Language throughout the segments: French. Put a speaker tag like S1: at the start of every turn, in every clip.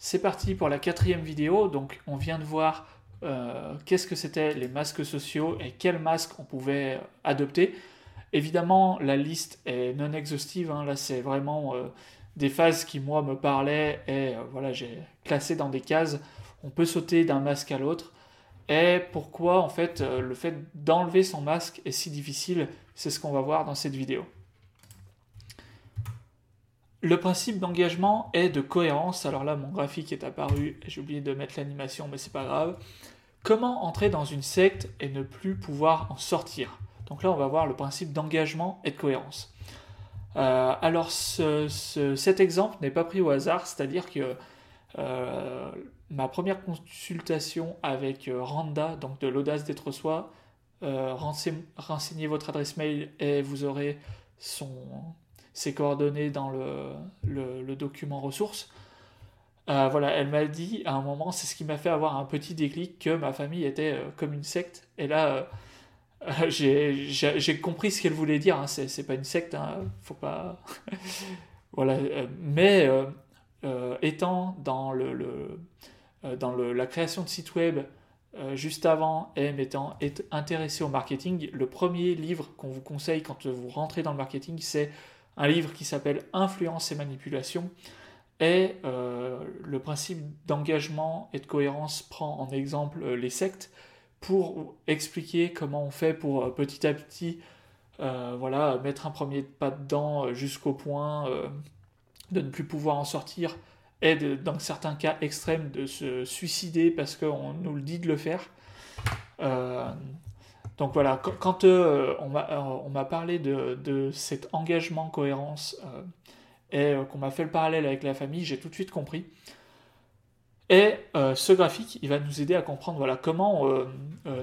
S1: c'est parti pour la quatrième vidéo. Donc on vient de voir euh, qu'est-ce que c'était les masques sociaux et quels masques on pouvait adopter. Évidemment, la liste est non exhaustive. Hein. Là, c'est vraiment euh, des phases qui, moi, me parlaient et euh, voilà, j'ai classé dans des cases. On peut sauter d'un masque à l'autre. Et pourquoi, en fait, le fait d'enlever son masque est si difficile, c'est ce qu'on va voir dans cette vidéo. Le principe d'engagement est de cohérence. Alors là, mon graphique est apparu, j'ai oublié de mettre l'animation, mais c'est pas grave. Comment entrer dans une secte et ne plus pouvoir en sortir? Donc là, on va voir le principe d'engagement et de cohérence. Euh, alors, cet exemple n'est pas pris au hasard, c'est-à-dire que euh, ma première consultation avec euh, Randa, donc de l'audace d'être soi, renseignez votre adresse mail et vous aurez son, ses coordonnées dans le, document ressources. Euh, voilà, elle m'a dit à un moment, c'est ce qui m'a fait avoir un petit déclic que ma famille était euh, comme une secte. Et là, euh, j'ai compris ce qu'elle voulait dire. Hein. C'est pas une secte, hein. faut pas. voilà, mais étant dans le, dans la création de sites web juste avant et m'étant intéressé au marketing, le premier livre qu'on vous conseille quand vous rentrez dans le marketing, c'est un livre qui s'appelle Influence et manipulation. Et euh, le principe d'engagement et de cohérence prend en exemple euh, les sectes pour expliquer comment on fait pour euh, petit à petit voilà, mettre un premier pas dedans jusqu'au point de ne plus pouvoir en sortir et dans certains cas extrêmes de se suicider parce qu'on nous le dit de le faire. Donc voilà, quand, euh, euh, on m'a parlé de, cet engagement cohérence euh, et qu'on m'a fait le parallèle avec la famille, j'ai tout de suite compris. Et ce graphique, il va nous aider à comprendre voilà, comment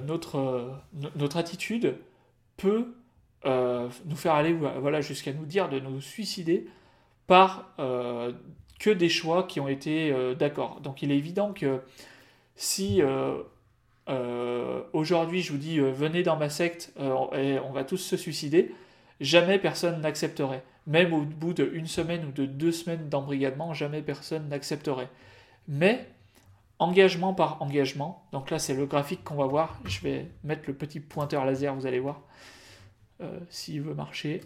S1: notre, notre attitude peut nous faire aller voilà, jusqu'à nous dire de nous suicider par que des choix qui ont été d'accord. Donc il est évident que si euh, aujourd'hui je vous dis euh, venez dans ma secte euh, et on va tous se suicider, jamais personne n'accepterait. Même au bout d'une semaine ou de deux semaines d'embrigadement, jamais personne n'accepterait. Mais engagement par engagement, donc là c'est le graphique qu'on va voir, je vais mettre le petit pointeur laser, vous allez voir s'il veut marcher.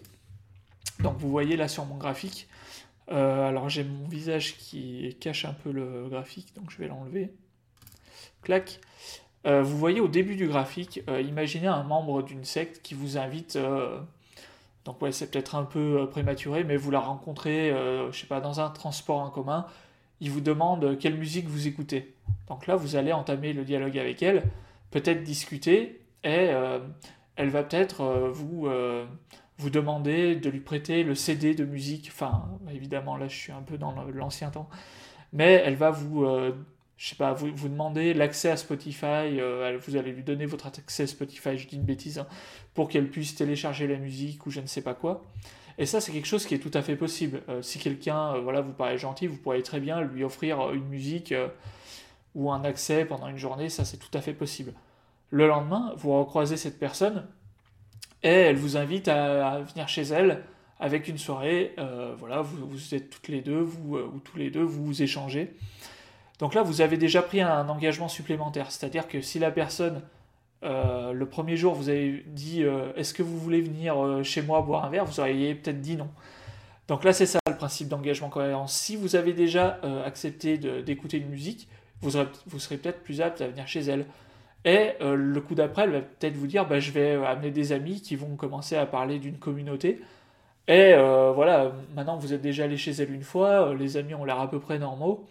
S1: Donc vous voyez là sur mon graphique, alors j'ai mon visage qui cache un peu le graphique, donc je vais l'enlever. Clac. Euh, vous voyez au début du graphique, euh, imaginez un membre d'une secte qui vous invite, euh, donc ouais, c'est peut-être un peu prématuré, mais vous la rencontrez, je sais pas, dans un transport en commun, il vous demande quelle musique vous écoutez. Donc là, vous allez entamer le dialogue avec elle, peut-être discuter, et elle va peut-être vous, vous demander de lui prêter le CD de musique, enfin, évidemment, là, je suis un peu dans l'ancien temps, mais elle va vous je sais pas, vous, vous demandez l'accès à Spotify, euh, vous allez lui donner votre accès à Spotify, je dis une bêtise, hein, pour qu'elle puisse télécharger la musique ou je ne sais pas quoi. Et ça, c'est quelque chose qui est tout à fait possible. Euh, si quelqu'un euh, voilà, vous paraît gentil, vous pourrez très bien lui offrir une musique ou un accès pendant une journée, ça c'est tout à fait possible. Le lendemain, vous recroisez cette personne et elle vous invite à, venir chez elle avec une soirée. voilà, vous, vous, êtes toutes les deux, vous ou tous les deux, vous, vous échangez. Donc là, vous avez déjà pris un engagement supplémentaire. C'est-à-dire que si la personne, euh, le premier jour, vous avez dit euh, Est-ce que vous voulez venir euh, chez moi boire un verre vous auriez peut-être dit non. Donc là, c'est ça le principe d'engagement cohérent. Si vous avez déjà accepté d'écouter une musique, vous, vous serez peut-être plus apte à venir chez elle. Et le coup d'après, elle va peut-être vous dire bah, Je vais amener des amis qui vont commencer à parler d'une communauté. Et voilà, maintenant vous êtes déjà allé chez elle une fois, les amis ont l'air à peu près normaux.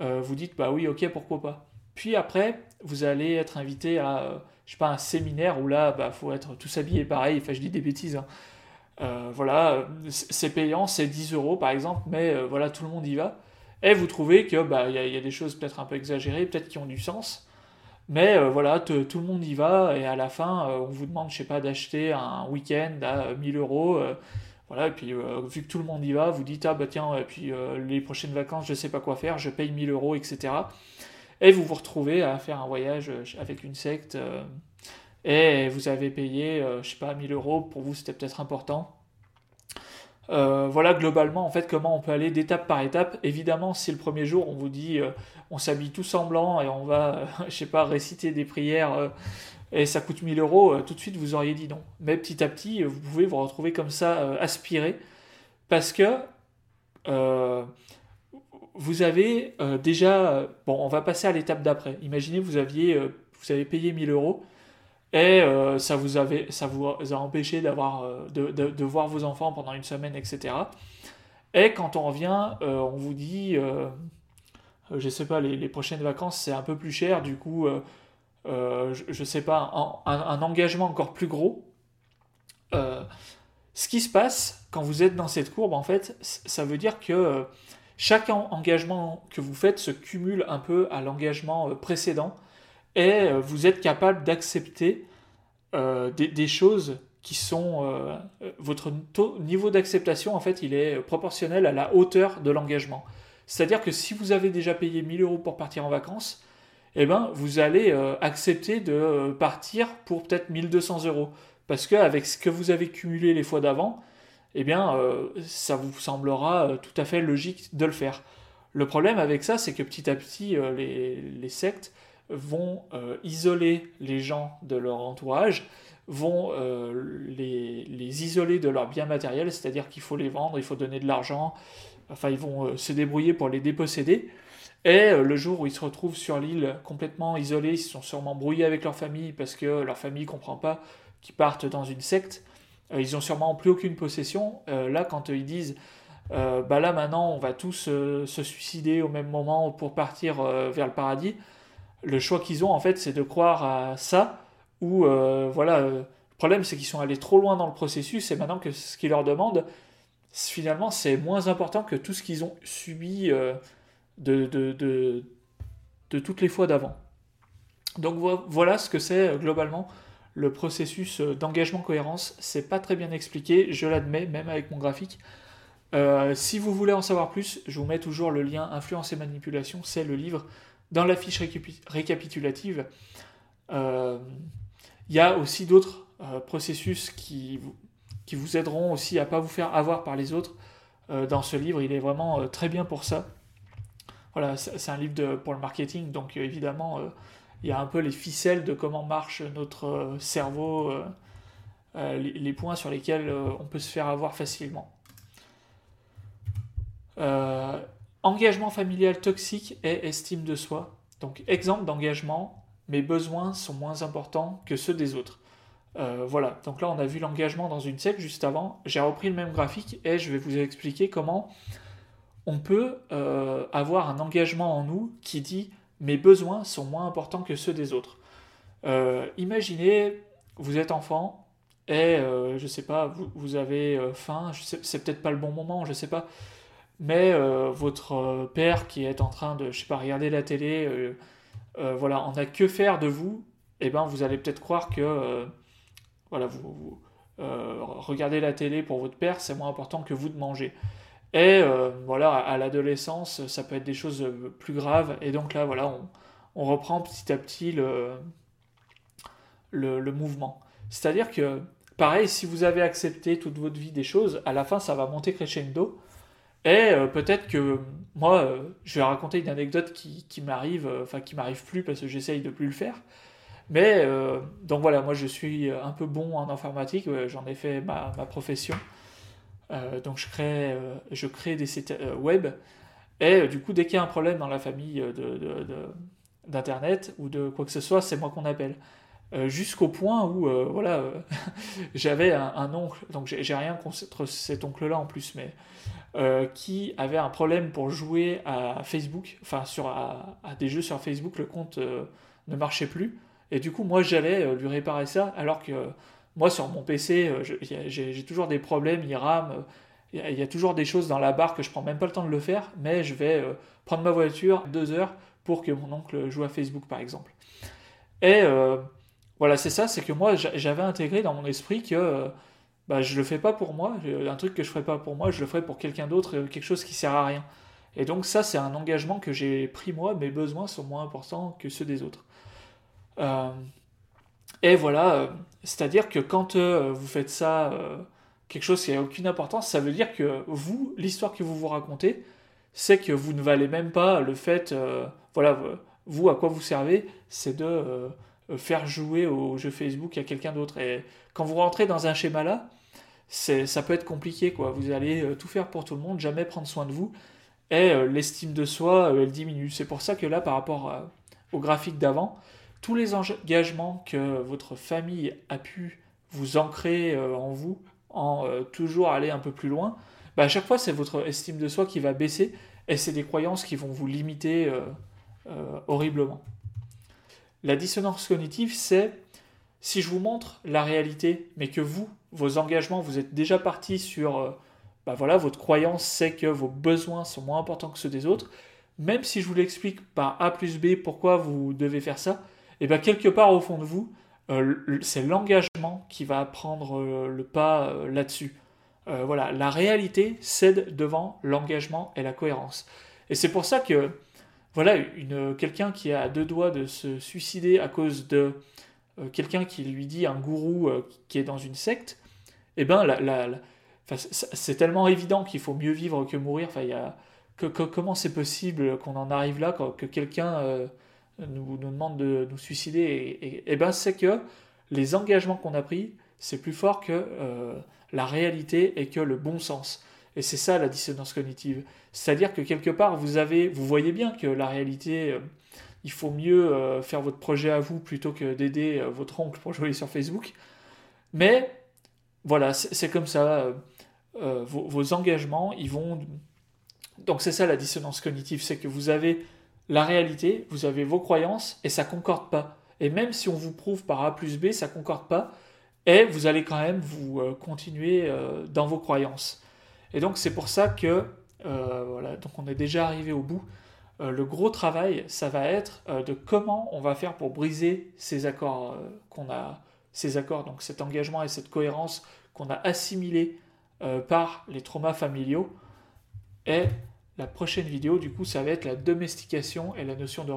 S1: Euh, vous dites bah oui, ok, pourquoi pas. Puis après, vous allez être invité à, euh, je sais pas, un séminaire où là, bah faut être tous habillés pareil. Enfin, je dis des bêtises. Hein. Euh, voilà, c'est payant, c'est 10 euros par exemple, mais voilà, tout le monde y va. Et vous trouvez que bah il y, a des choses peut-être un peu exagérées, peut-être qui ont du sens. Mais voilà, tout le monde y va et à la fin, on vous demande, je sais pas, d'acheter un week-end à 1000 euros voilà, et puis euh, vu que tout le monde y va, vous dites ah bah tiens, et puis euh, les prochaines vacances, je sais pas quoi faire, je paye 1000 euros, etc. Et vous vous retrouvez à faire un voyage euh, avec une secte et vous avez payé, je sais pas, 1000 euros, pour vous c'était peut-être important. Voilà globalement en fait comment on peut aller d'étape par étape. Évidemment, si le premier jour on vous dit on s'habille tous en blanc et on va, je sais pas, réciter des prières et ça coûte 1000 euros, tout de suite vous auriez dit non. Mais petit à petit, vous pouvez vous retrouver comme ça aspiré parce que vous avez déjà, bon, on va passer à l'étape d'après. Imaginez vous aviez, vous avez payé 1000 euros et euh, ça, vous avait, ça vous a empêché d'avoir, euh, de, de, voir vos enfants pendant une semaine, etc. Et quand on revient, euh, on vous dit, je sais pas, les, prochaines vacances c'est un peu plus cher, du coup, je, je, sais pas, un, engagement encore plus gros. ce qui se passe quand vous êtes dans cette courbe, en fait, ça veut dire que chaque engagement que vous faites se cumule un peu à l'engagement précédent euh, vous êtes capable d'accepter euh, des, choses qui sont euh, votre niveau d'acceptation en fait il est proportionnel à la hauteur de l'engagement. C'est-à-dire que si vous avez déjà payé 1000 euros pour partir en vacances, eh ben vous allez accepter de partir pour peut-être 1200 euros parce qu'avec ce que vous avez cumulé les fois d'avant, eh bien ça vous semblera tout à fait logique de le faire. Le problème avec ça, c'est que petit à petit les sectes vont euh, isoler les gens de leur entourage, vont euh, les, les, isoler de leurs biens matériels, c'est-à-dire qu'il faut les vendre, il faut donner de l'argent, enfin ils vont euh, se débrouiller pour les déposséder. Et le jour où ils se retrouvent sur l'île complètement isolés, ils se sont sûrement brouillés avec leur famille parce que leur famille ne comprend pas qu'ils partent dans une secte. ils ont sûrement plus aucune possession. là, quand ils disent bah là maintenant on va tous se suicider au même moment pour partir vers le paradis, le choix qu'ils ont en fait c'est de croire à ça ou euh, voilà euh, le problème c'est qu'ils sont allés trop loin dans le processus et maintenant que ce qu'ils leur demandent finalement c'est moins important que tout ce qu'ils ont subi euh, de, toutes les fois d'avant. Donc voilà ce que c'est globalement le processus d'engagement cohérence. C'est pas très bien expliqué je l'admets même avec mon graphique. Si vous voulez en savoir plus je vous mets toujours le lien influence et manipulation c'est le livre dans la fiche récapitulative, euh, il y a aussi d'autres euh, processus qui qui vous aideront aussi à ne pas vous faire avoir par les autres. Euh, dans ce livre, il est vraiment très bien pour ça. Voilà, c'est un livre pour le marketing, donc évidemment, il y a un peu les ficelles de comment marche notre cerveau, les, points sur lesquels on peut se faire avoir facilement. Engagement familial toxique et estime de soi. Donc exemple d'engagement, mes besoins sont moins importants que ceux des autres. Euh, voilà, donc là on a vu l'engagement dans une secte juste avant. J'ai repris le même graphique et je vais vous expliquer comment on peut euh, avoir un engagement en nous qui dit mes besoins sont moins importants que ceux des autres. Euh, imaginez, vous êtes enfant et je sais pas, vous, avez faim, c'est peut-être pas le bon moment, je sais pas mais euh, votre euh, père qui est en train de, je sais pas, regarder la télé, euh, voilà, on n'a que faire de vous, et eh ben vous allez peut-être croire que, voilà, vous, regardez la télé pour votre père, c'est moins important que vous de manger. Et voilà, à l'adolescence, ça peut être des choses plus graves, et donc là, voilà, on, reprend petit à petit le, le, le mouvement. C'est-à-dire que, pareil, si vous avez accepté toute votre vie des choses, à la fin, ça va monter crescendo. Et euh, peut-être que moi, euh, je vais raconter une anecdote qui, m'arrive, euh, enfin qui m'arrive plus parce que j'essaye de plus le faire. Mais donc voilà, moi je suis un peu bon en informatique, j'en ai fait ma, profession. donc je crée, des sites web. Et du coup, dès qu'il y a un problème dans la famille d'Internet ou de quoi que ce soit, c'est moi qu'on appelle. Jusqu'au point où voilà j'avais un, oncle donc j'ai rien contre cet oncle là en plus mais euh, qui avait un problème pour jouer à Facebook, enfin sur, à, des jeux sur Facebook, le compte euh, ne marchait plus. Et du coup, moi, j'allais euh, lui réparer ça, alors que moi, sur mon PC, j'ai toujours des problèmes, il rame, il y, a toujours des choses dans la barre que je prends même pas le temps de le faire, mais je vais prendre ma voiture deux heures pour que mon oncle joue à Facebook, par exemple. Et voilà, c'est ça, c'est que moi, j'avais intégré dans mon esprit que bah, je le fais pas pour moi. Un truc que je ferai pas pour moi, je le ferai pour quelqu'un d'autre, euh, quelque chose qui sert à rien. Et donc ça, c'est un engagement que j'ai pris moi. Mes besoins sont moins importants que ceux des autres. Euh, et voilà, euh, c'est-à-dire que quand vous faites ça quelque chose qui n'a aucune importance, ça veut dire que vous, l'histoire que vous vous racontez, c'est que vous ne valez même pas le fait, euh, voilà, vous, à quoi vous servez, c'est de euh, faire jouer au jeu Facebook à quelqu'un d'autre. Et quand vous rentrez dans un schéma là, ça peut être compliqué, quoi. Vous allez euh, tout faire pour tout le monde, jamais prendre soin de vous, et l'estime de soi, elle diminue. C'est pour ça que là, par rapport au graphique d'avant, tous les engagements que votre famille a pu vous ancrer en vous, en toujours aller un peu plus loin, bah, à chaque fois, c'est votre estime de soi qui va baisser et c'est des croyances qui vont vous limiter euh, euh, horriblement. La dissonance cognitive, c'est si je vous montre la réalité, mais que vous, vos engagements, vous êtes déjà parti sur, euh, bah voilà, votre croyance, c'est que vos besoins sont moins importants que ceux des autres, même si je vous l'explique par A plus B pourquoi vous devez faire ça, et bien quelque part au fond de vous, c'est l'engagement qui va prendre le pas là-dessus. Euh, voilà, la réalité cède devant l'engagement et la cohérence. Et c'est pour ça que, voilà, une, quelqu'un qui a deux doigts de se suicider à cause de euh, quelqu'un qui lui dit un gourou euh, qui est dans une secte, eh ben, c'est tellement évident qu'il faut mieux vivre que mourir. Enfin, comment c'est possible qu'on en arrive là, que quelqu'un nous, demande de nous suicider Et, eh ben, c'est que les engagements qu'on a pris, c'est plus fort que la réalité est que le bon sens. Et c'est ça la dissonance cognitive. C'est-à-dire que quelque part, vous avez, vous voyez bien que la réalité, euh, il faut mieux euh, faire votre projet à vous plutôt que d'aider euh, votre oncle pour jouer sur Facebook. Mais voilà, c'est comme ça. Vos, engagements, ils vont. Donc c'est ça la dissonance cognitive, c'est que vous avez la réalité, vous avez vos croyances et ça concorde pas. Et même si on vous prouve par A plus B, ça concorde pas et vous allez quand même vous continuer dans vos croyances. Et donc c'est pour ça que euh, voilà, donc on est déjà arrivé au bout. le gros travail, ça va être de comment on va faire pour briser ces accords qu'on a, ces accords, donc cet engagement et cette cohérence qu'on a assimilé par les traumas familiaux. Et la prochaine vidéo, du coup, ça va être la domestication et la notion de